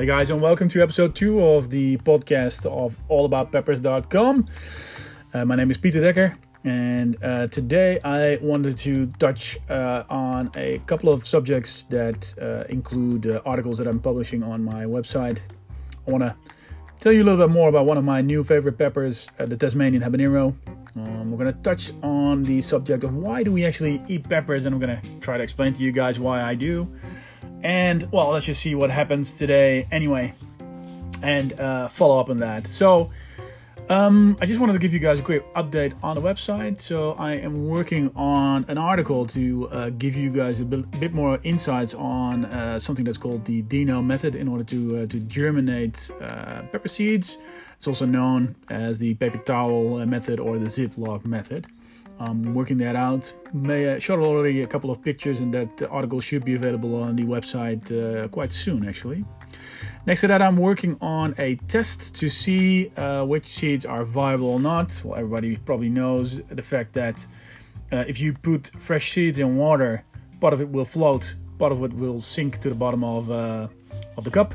Hey guys, and welcome to episode two of the podcast of allaboutpeppers.com. Uh, my name is Peter Decker, and uh, today I wanted to touch uh, on a couple of subjects that uh, include uh, articles that I'm publishing on my website. I want to tell you a little bit more about one of my new favorite peppers, uh, the Tasmanian habanero. Um, we're going to touch on the subject of why do we actually eat peppers, and I'm going to try to explain to you guys why I do. And well, let's just see what happens today anyway, and uh, follow up on that. So, um, I just wanted to give you guys a quick update on the website. So, I am working on an article to uh, give you guys a bit, bit more insights on uh, something that's called the Dino method in order to uh, to germinate uh, pepper seeds. It's also known as the paper towel method or the Ziploc method. I'm working that out. May uh, shot already a couple of pictures, and that article should be available on the website uh, quite soon, actually. Next to that, I'm working on a test to see uh, which seeds are viable or not. Well, everybody probably knows the fact that uh, if you put fresh seeds in water, part of it will float, part of it will sink to the bottom of uh, of the cup.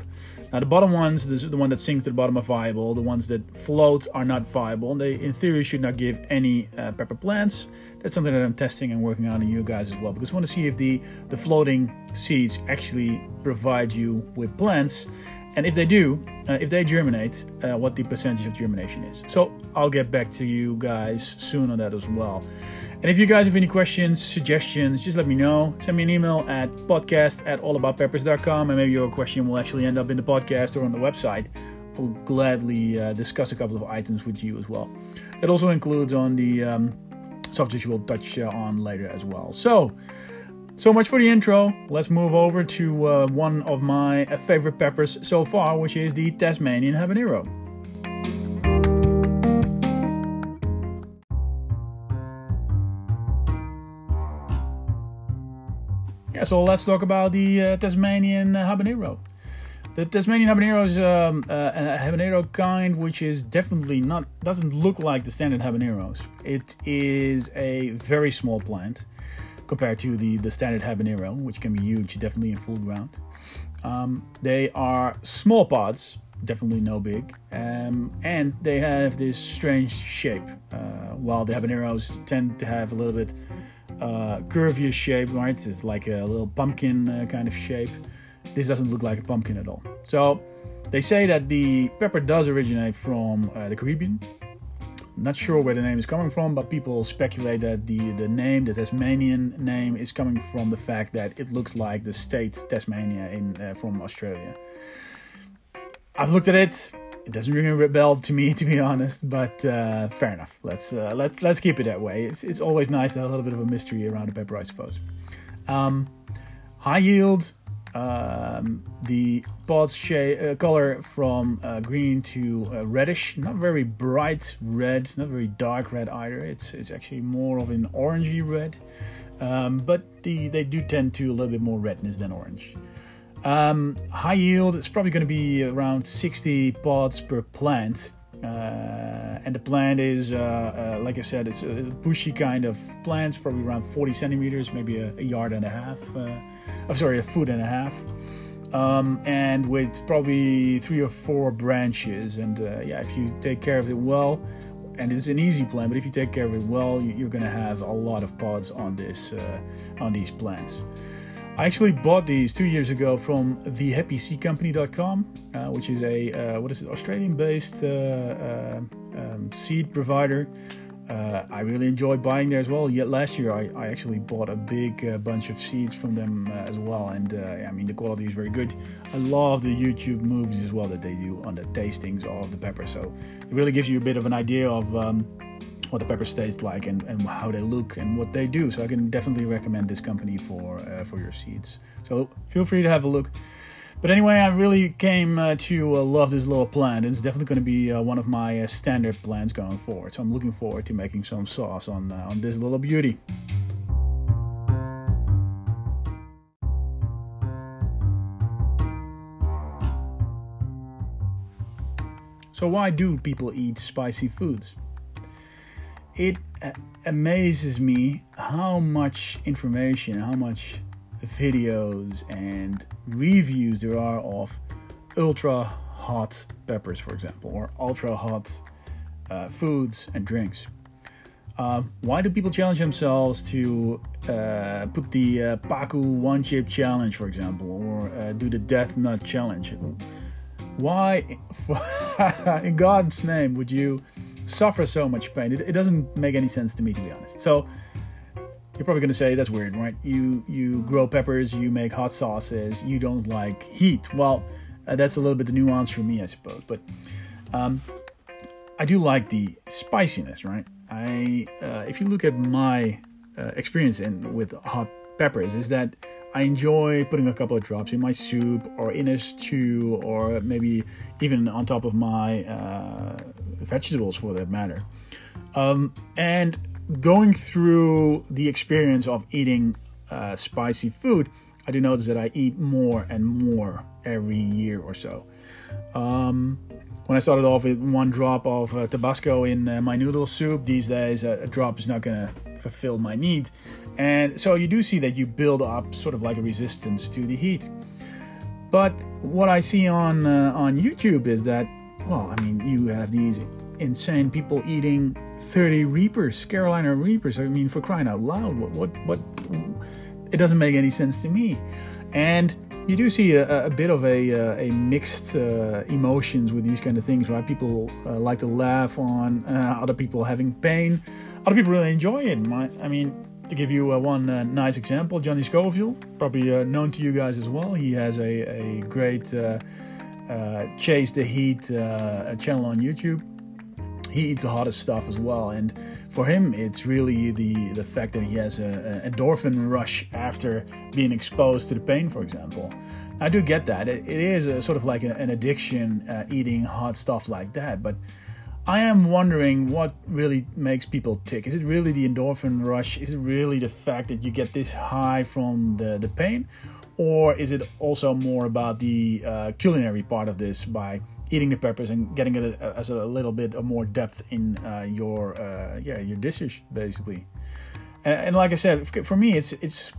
Now the bottom ones, the, the one that sinks to the bottom are viable. The ones that float are not viable. They, in theory, should not give any uh, pepper plants. That's something that I'm testing and working on in you guys as well, because I want to see if the the floating seeds actually provide you with plants, and if they do, uh, if they germinate, uh, what the percentage of germination is. So I'll get back to you guys soon on that as well. And if you guys have any questions, suggestions, just let me know. Send me an email at podcast at allaboutpeppers.com and maybe your question will actually end up in the podcast or on the website. We'll gladly uh, discuss a couple of items with you as well. It also includes on the um, subjects we'll touch uh, on later as well. So, so much for the intro. Let's move over to uh, one of my favorite peppers so far, which is the Tasmanian habanero. Yeah, so let's talk about the uh, Tasmanian habanero. The Tasmanian habanero is um, uh, a habanero kind which is definitely not doesn't look like the standard habaneros. It is a very small plant compared to the the standard habanero, which can be huge, definitely in full ground. Um, they are small pods, definitely no big, um, and they have this strange shape. Uh, while the habaneros tend to have a little bit uh, curvier shape, right? It's like a little pumpkin uh, kind of shape. This doesn't look like a pumpkin at all. So they say that the pepper does originate from uh, the Caribbean. Not sure where the name is coming from, but people speculate that the, the name, the Tasmanian name, is coming from the fact that it looks like the state Tasmania in uh, from Australia. I've looked at it it doesn't ring a bell to me, to be honest. But uh, fair enough. Let's uh, let's let's keep it that way. It's it's always nice to have a little bit of a mystery around a pepper, I suppose. Um, high yield. Um, the pods shade uh, color from uh, green to uh, reddish, not very bright red, not very dark red either. It's it's actually more of an orangey red, um, but the, they do tend to a little bit more redness than orange. Um, high yield, it's probably going to be around 60 pods per plant. Uh, and the plant is, uh, uh, like I said, it's a bushy kind of plant, probably around 40 centimeters, maybe a, a yard and a half. Uh, oh, sorry, a foot and a half. Um, and with probably three or four branches. And uh, yeah, if you take care of it well, and it's an easy plant, but if you take care of it well, you're going to have a lot of pods on this uh, on these plants. I actually bought these two years ago from thehappyseedcompany.com, uh, which is a uh, what is it Australian-based uh, uh um, seed provider. Uh, I really enjoy buying there as well. Yet last year I, I actually bought a big uh, bunch of seeds from them as well, and I mean the quality is very good. I love the YouTube movies as well that they do on the tastings of the pepper, so it really gives you a bit of an idea of. Um, what the peppers taste like and, and how they look and what they do. So I can definitely recommend this company for uh, for your seeds. So feel free to have a look. But anyway, I really came uh, to uh, love this little plant. It's definitely going to be uh, one of my uh, standard plants going forward. So I'm looking forward to making some sauce on uh, on this little beauty. So why do people eat spicy foods? It amazes me how much information, how much videos and reviews there are of ultra hot peppers, for example, or ultra hot uh, foods and drinks. Uh, why do people challenge themselves to uh, put the uh, Paqui one chip challenge, for example, or uh, do the death nut challenge? Why, in God's name, would you suffer so much pain? It, it doesn't make any sense to me, to be honest. So, you're probably going to say that's weird, right? You you grow peppers, you make hot sauces, you don't like heat. Well, uh, that's a little bit the nuance for me, I suppose. But um, I do like the spiciness, right? I uh, if you look at my uh, experience in with hot peppers, is that I enjoy putting a couple of drops in my soup or in a stew or maybe even on top of my uh, vegetables for that matter. Um, and going through the experience of eating uh, spicy food, I do notice that I eat more and more every year or so. Um, when I started off with one drop of uh, Tabasco in uh, my noodle soup, these days uh, a drop is not going to fulfill my need. And so you do see that you build up sort of like a resistance to the heat. But what I see on uh, on YouTube is that, well, I mean, you have these insane people eating 30 Reapers, Carolina Reapers. I mean, for crying out loud, what, what, what? It doesn't make any sense to me. And you do see a, a bit of a, uh, a mixed uh, emotions with these kind of things, right? People uh, like to laugh on uh, other people having pain. Other people really enjoy it. My, I mean, to give you uh, one uh, nice example, Johnny Scoville, probably known to you guys as well. He has a, a great Chase the Heat channel on YouTube he eats the hottest stuff as well. And for him, it's really the the fact that he has a, a endorphin rush after being exposed to the pain, for example. I do get that. it, it is a, sort of like an addiction, uh, eating hot stuff like that. But I am wondering what really makes people tick. Is it really the endorphin rush? Is it really the fact that you get this high from the, the pain? Or is it also more about the uh, culinary part of this by eating the peppers and getting it as a little bit of more depth in uh, your uh, yeah your dishes basically. And, and, like I said, for me, it's it's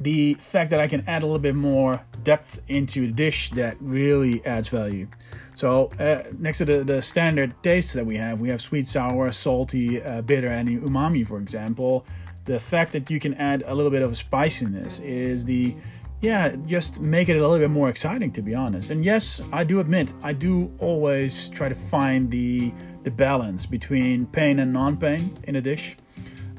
the fact that I can add a little bit more depth into the dish that really adds value. So uh, next to the, the standard tastes that we have, we have sweet, sour, salty, uh, bitter, and umami, for example. The fact that you can add a little bit of spiciness is the yeah, just make it a little bit more exciting, to be honest. And yes, I do admit, I do always try to find the the balance between pain and non-pain in a dish.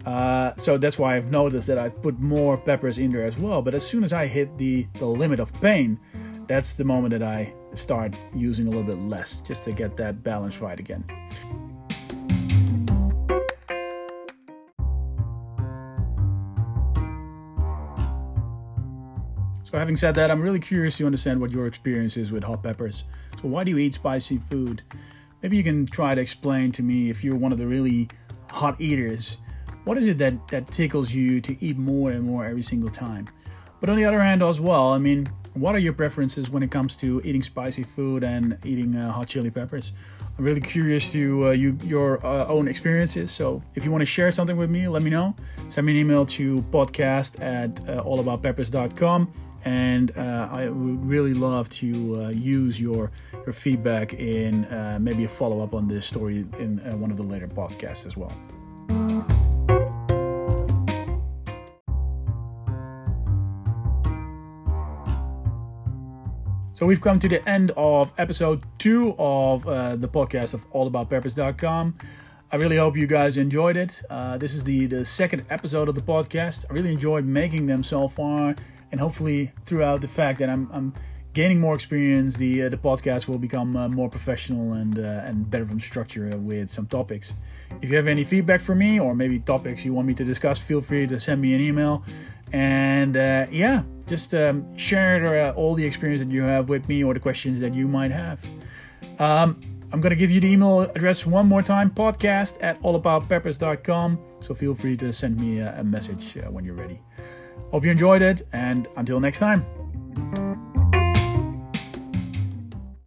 Uh, so that's why I've noticed that I put more peppers in there as well. But as soon as I hit the the limit of pain, that's the moment that I start using a little bit less, just to get that balance right again. So, having said that, I'm really curious to understand what your experience is with hot peppers. So, why do you eat spicy food? Maybe you can try to explain to me if you're one of the really hot eaters. What is it that, that tickles you to eat more and more every single time? But on the other hand, as well, I mean, what are your preferences when it comes to eating spicy food and eating uh, hot chili peppers? I'm really curious to uh, you your uh, own experiences. So if you want to share something with me, let me know. Send me an email to podcast at uh, allaboutpeppers.com and uh, I would really love to uh, use your your feedback in uh, maybe a follow up on this story in uh, one of the later podcasts as well. So we've come to the end of episode two of uh, the podcast of allaboutpeppers.com. I really hope you guys enjoyed it. Uh, this is the, the second episode of the podcast. I really enjoyed making them so far and hopefully throughout the fact that I'm, I'm gaining more experience, the uh, the podcast will become uh, more professional and uh, and better from structure with some topics. If you have any feedback for me or maybe topics you want me to discuss, feel free to send me an email. And uh, yeah, just um, share uh, all the experience that you have with me or the questions that you might have. Um, I'm going to give you the email address one more time podcast at allaboutpeppers.com. So feel free to send me a, a message uh, when you're ready. Hope you enjoyed it, and until next time.